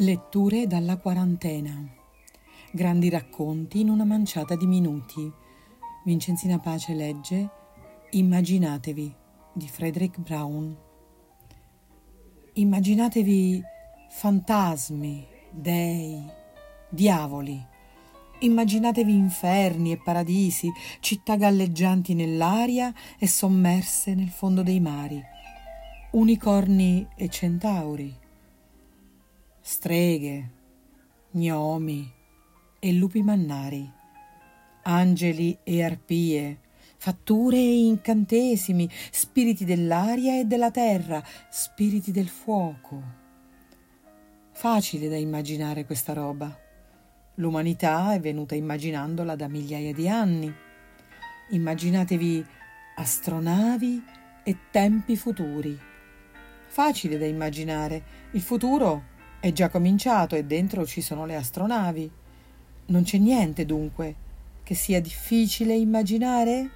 Letture dalla quarantena. Grandi racconti in una manciata di minuti. Vincenzina Pace legge Immaginatevi di Frederick Brown. Immaginatevi fantasmi, dei, diavoli. Immaginatevi inferni e paradisi, città galleggianti nell'aria e sommerse nel fondo dei mari, unicorni e centauri streghe, gnomi e lupi mannari, angeli e arpie, fatture e incantesimi, spiriti dell'aria e della terra, spiriti del fuoco. Facile da immaginare questa roba. L'umanità è venuta immaginandola da migliaia di anni. Immaginatevi astronavi e tempi futuri. Facile da immaginare. Il futuro è già cominciato e dentro ci sono le astronavi. Non c'è niente dunque che sia difficile immaginare?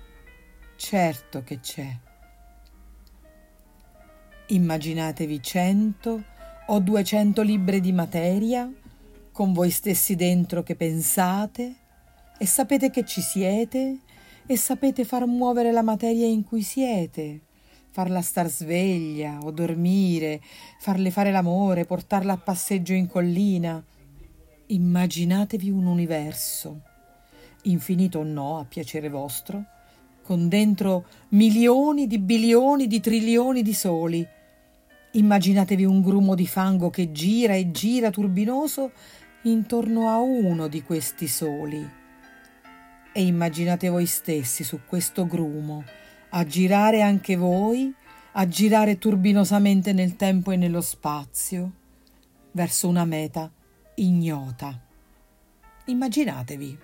Certo che c'è. Immaginatevi cento o duecento libbre di materia con voi stessi dentro che pensate e sapete che ci siete e sapete far muovere la materia in cui siete farla star sveglia o dormire, farle fare l'amore, portarla a passeggio in collina. Immaginatevi un universo, infinito o no, a piacere vostro, con dentro milioni di bilioni di trilioni di soli. Immaginatevi un grumo di fango che gira e gira turbinoso intorno a uno di questi soli. E immaginate voi stessi su questo grumo, a girare anche voi, a girare turbinosamente nel tempo e nello spazio, verso una meta ignota. Immaginatevi.